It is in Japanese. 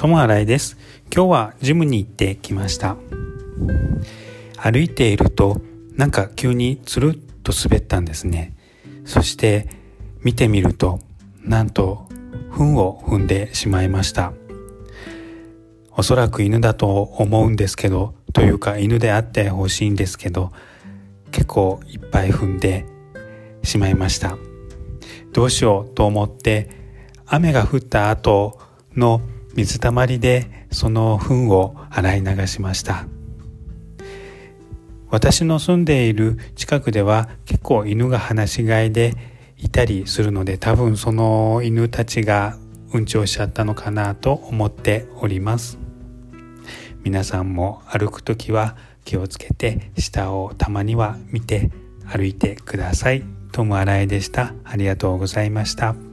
友新井です。今日はジムに行ってきました。歩いているとなんか急につるっと滑ったんですね。そして見てみるとなんと糞を踏んでしまいました。おそらく犬だと思うんですけどというか犬であってほしいんですけど結構いっぱい踏んでしまいました。どうしようと思って雨が降った後の水たまりでその糞を洗い流しました私の住んでいる近くでは結構犬が放し飼いでいたりするので多分その犬たちがうんちをしちゃったのかなと思っております皆さんも歩く時は気をつけて下をたまには見て歩いてください。トム・アラエでした。ありがとうございました。